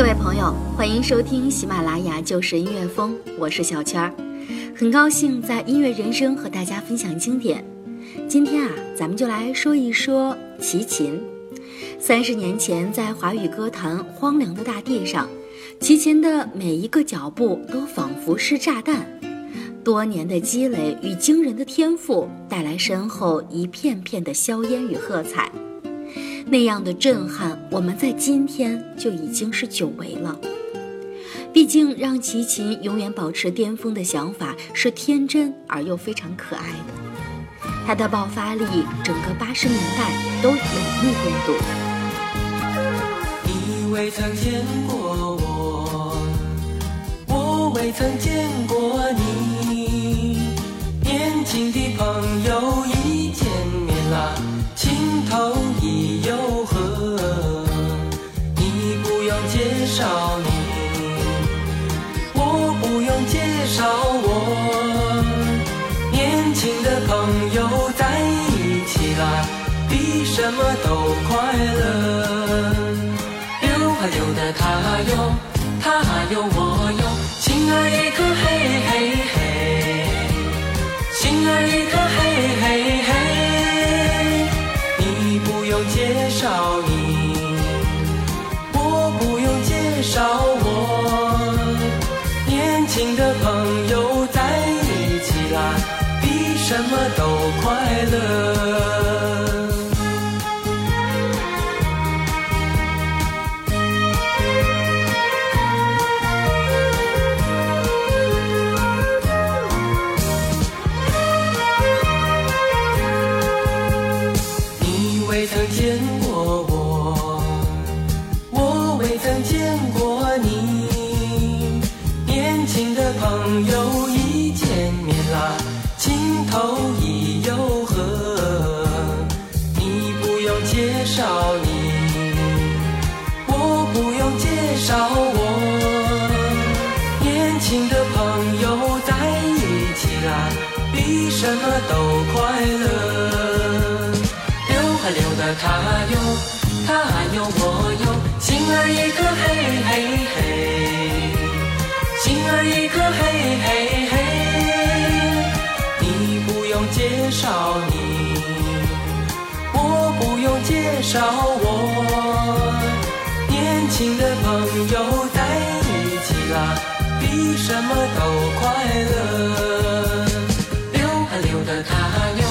各位朋友，欢迎收听喜马拉雅就是音乐风，我是小圈儿，很高兴在音乐人生和大家分享经典。今天啊，咱们就来说一说齐秦。三十年前，在华语歌坛荒凉的大地上，齐秦的每一个脚步都仿佛是炸弹。多年的积累与惊人的天赋，带来身后一片片的硝烟与喝彩。那样的震撼，我们在今天就已经是久违了。毕竟，让齐秦永远保持巅峰的想法是天真而又非常可爱的。他的爆发力，整个八十年代都有目共睹。你未曾见过我，我未曾见过你。年轻的朋友一见面啦，情投。什少我，年轻的朋友在一起啦，比什么都快乐。溜啊溜的他哟，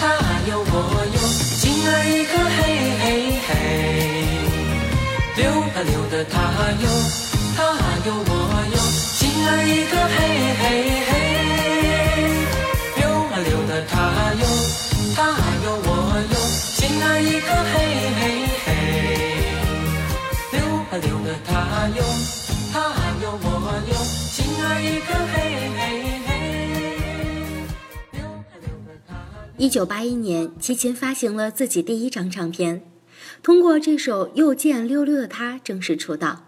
他哟，我哟，心儿一颗嘿嘿嘿，溜啊溜的他哟，他哟，我哟，心儿一颗嘿嘿嘿，溜啊溜的他哟，他哟，我哟，心儿一颗嘿嘿嘿，溜啊溜的他。一九八一年，齐秦发行了自己第一张唱片。通过这首又见溜溜的他正式出道。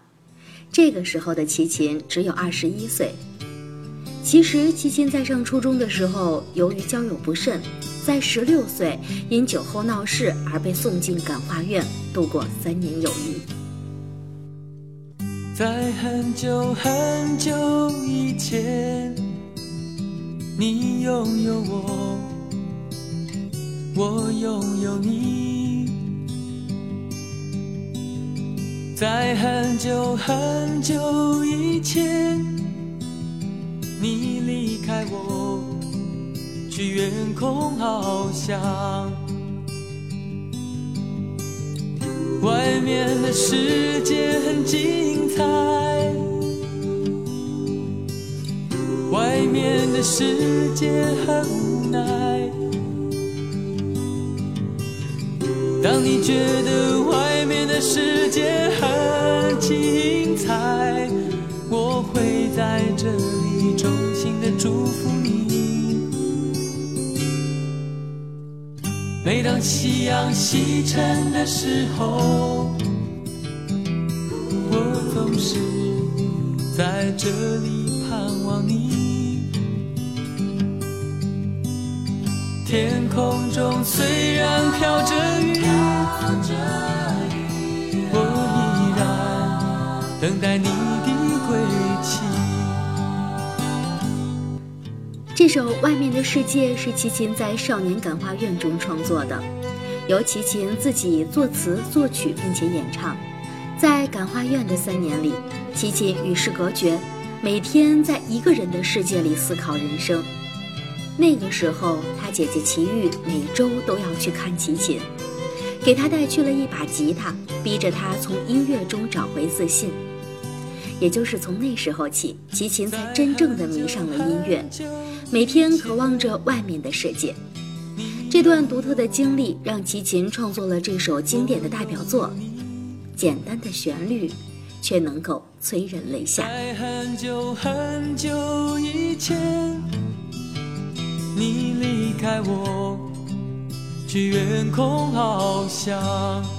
这个时候的齐秦只有二十一岁。其实齐秦在上初中的时候，由于交友不慎，在十六岁因酒后闹事而被送进感化院，度过三年有余。在很久很久以前，你拥有我，我拥有你。在很久很久以前，你离开我，去远空翱翔。外面的世界很精彩，外面的世界很无奈。当你觉得外面的世界很精彩，会在这里衷心的祝福你。每当夕阳西沉的时候，我总是在这里盼望你。天空中虽然飘着这首《外面的世界》是齐秦在少年感化院中创作的，由齐秦自己作词作曲并且演唱。在感化院的三年里，齐秦与世隔绝，每天在一个人的世界里思考人生。那个时候，他姐姐齐豫每周都要去看齐秦，给他带去了一把吉他，逼着他从音乐中找回自信。也就是从那时候起，齐秦才真正的迷上了音乐，每天渴望着外面的世界。这段独特的经历让齐秦创作了这首经典的代表作，简单的旋律，却能够催人泪下。在很久很久以前，你离开我，去远空翱翔。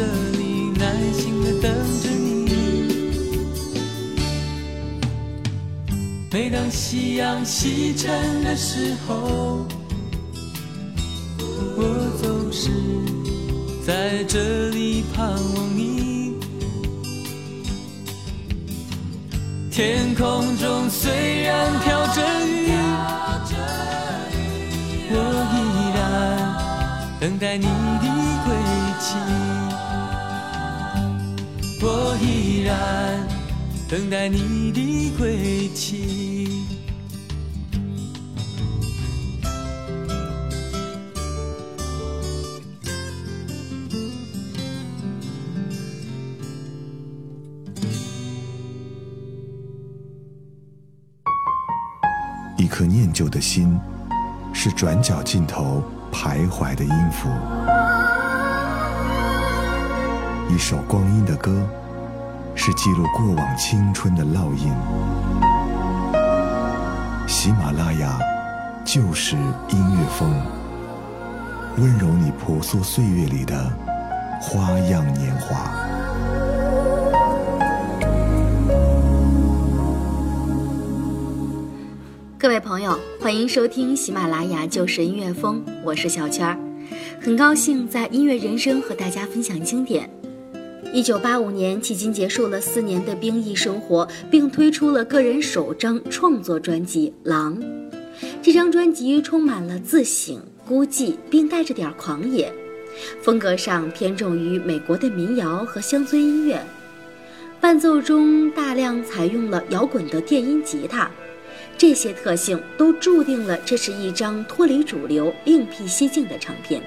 这里耐心的等着你。每当夕阳西沉的时候，我总是在这里盼望你。天空中虽然飘着雨，我依然等待你的归期。我依然等待你的归期。一颗念旧的心，是转角尽头徘徊的音符；一首光阴的歌，是记录过往青春的烙印。喜马拉雅就是音乐风，温柔你婆娑岁月里的花样年华。各位朋友，欢迎收听喜马拉雅旧时音乐风，我是小圈儿，很高兴在音乐人生和大家分享经典。一九八五年，迄今结束了四年的兵役生活，并推出了个人首张创作专辑《狼》。这张专辑充满了自省、孤寂，并带着点狂野，风格上偏重于美国的民谣和乡村音乐。伴奏中大量采用了摇滚的电音吉他，这些特性都注定了这是一张脱离主流、另辟蹊径的唱片。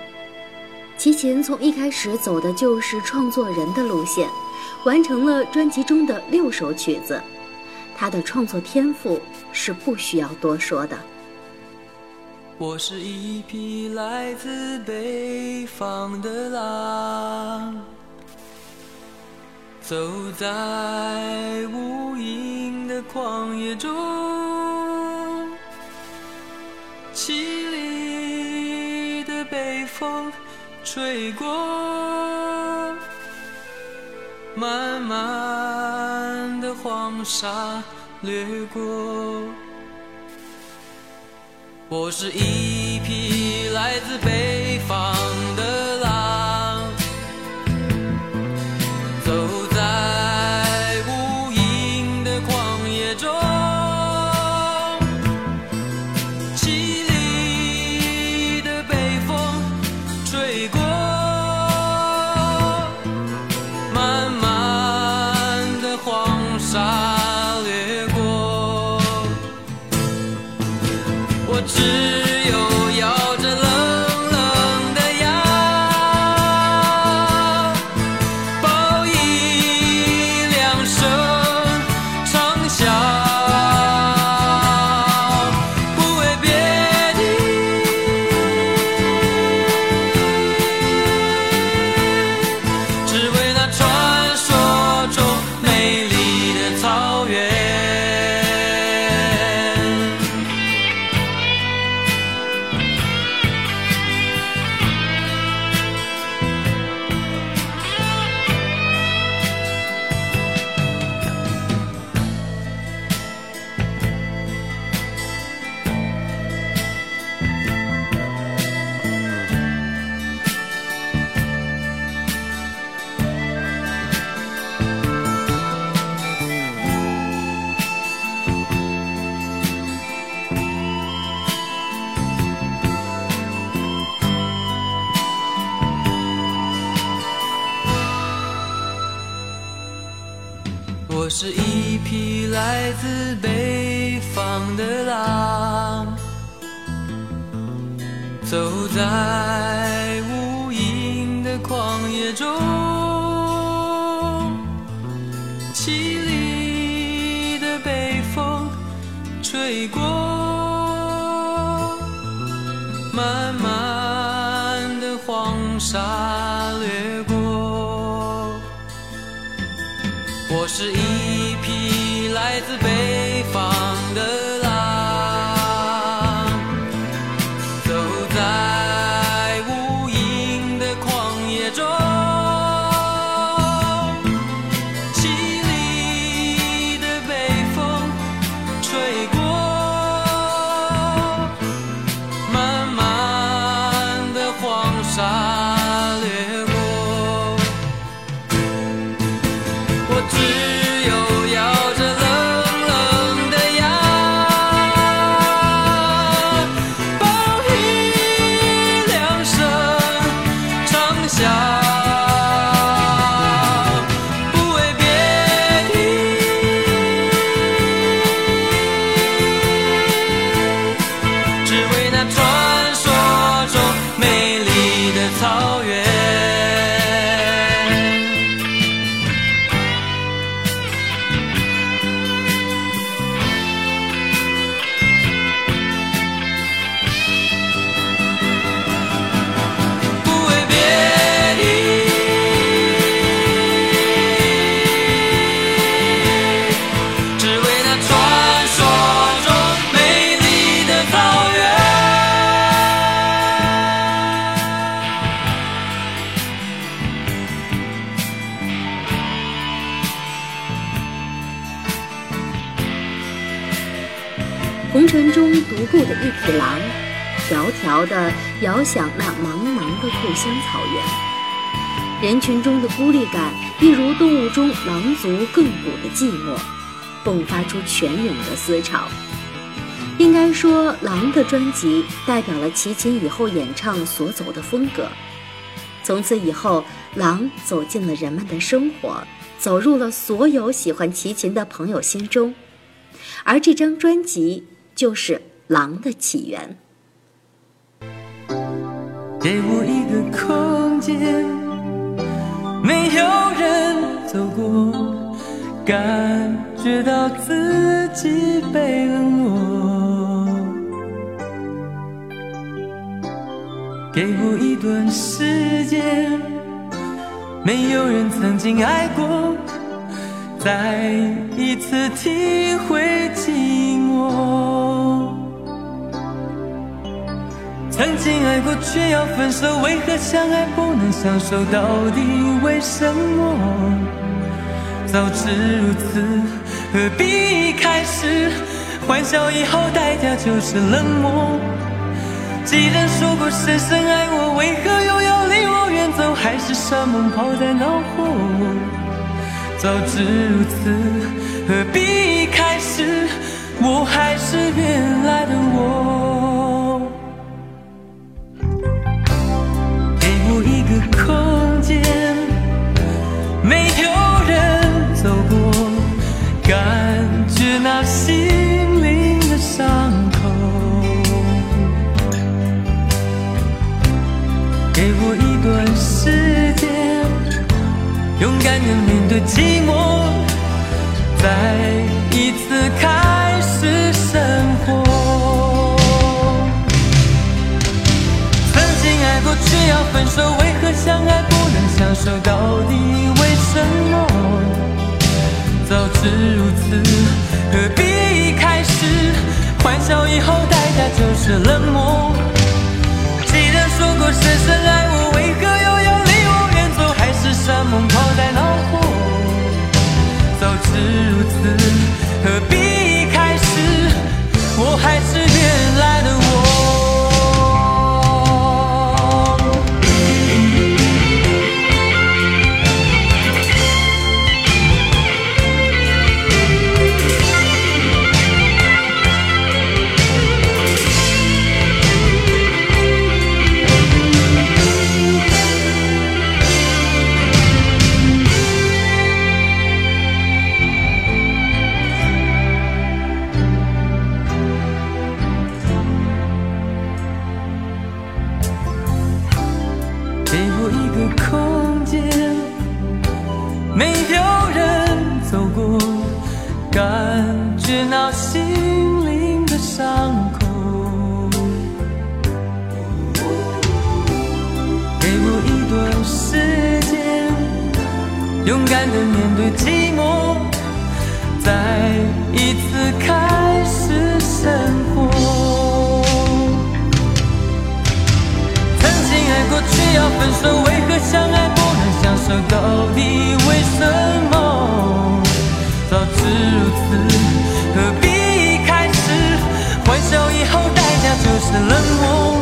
齐秦从一开始走的就是创作人的路线，完成了专辑中的六首曲子，他的创作天赋是不需要多说的。我是一匹来自北方的狼，走在无垠的旷野中，凄厉的北风吹过，漫漫的黄沙掠过。我是一匹来自北方黄迢迢地遥想那茫茫的故乡草原。人群中的孤立感，一如动物中狼族亘古的寂寞，迸发出泉涌的思潮。应该说，《狼》的专辑代表了齐秦以后演唱所走的风格。从此以后，《狼》走进了人们的生活，走入了所有喜欢齐秦的朋友心中，而这张专辑就是《狼的起源》。给我一个空间，没有人走过，感觉到自己被冷落。给我一段时间，没有人曾经爱过，再一次体会寂寞。曾经爱过却要分手，为何相爱不能相守？到底为什么？早知如此，何必一开始？欢笑以后代价就是冷漠。既然说过深深爱我，为何又要离我远走？还是山盟抛在脑后？早知如此，何必一开始？我还是原来的我。世界，勇敢的面对寂寞，再一次开始生活。曾经爱过却要分手。为何相爱不能相守，到底为什么？早知如此，何必开始？欢笑以后代价就是冷漠。既然说过深深如此，何必开始？我还是勇敢的面对寂寞，再一次开始生活。曾经爱过却要分手，为何相爱不能相守？到底为什么？早知如此，何必开始？欢笑以后代价就是冷漠。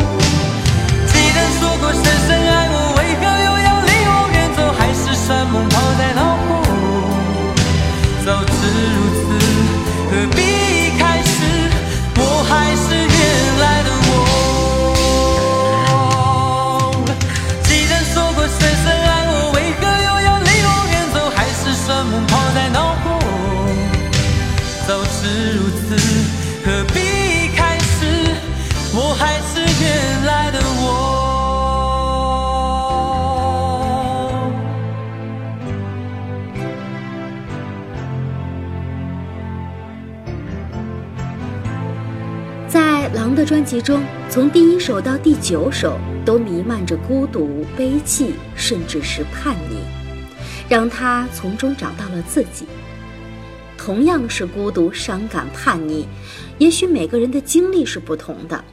专辑中，从第一首到第九首都弥漫着孤独、悲泣，甚至是叛逆，让他从中找到了自己。同样是孤独、伤感、叛逆，也许每个人的经历是不同的，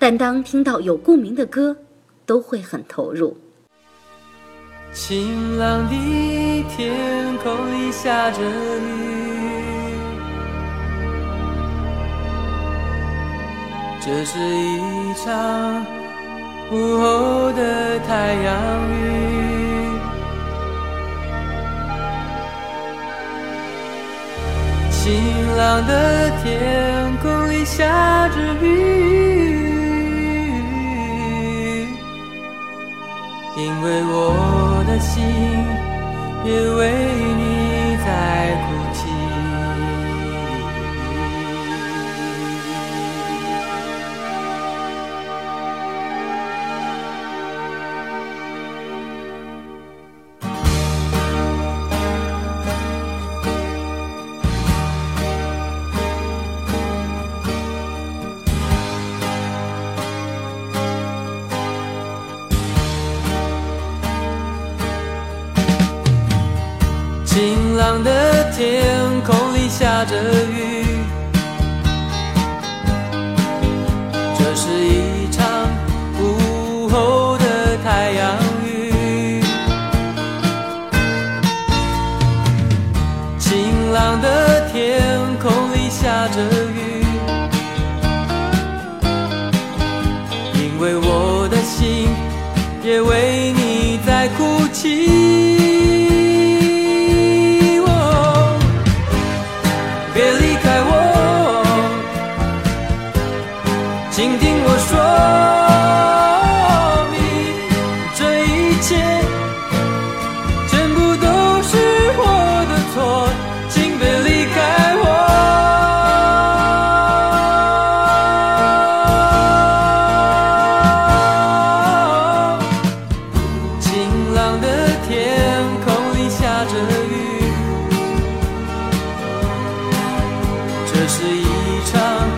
但当听到有共鸣的歌，都会很投入。晴朗的天空里下着雨。这是一场午后的太阳雨。晴朗的天空里下着雨。因为我的心也为你在哭。着雨这是一场午后的太阳雨晴朗的天空里下着雨因为我的心也为你在哭泣是一场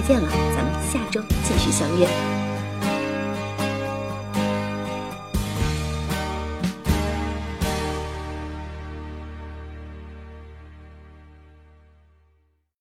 再见了咱们下周继续相约。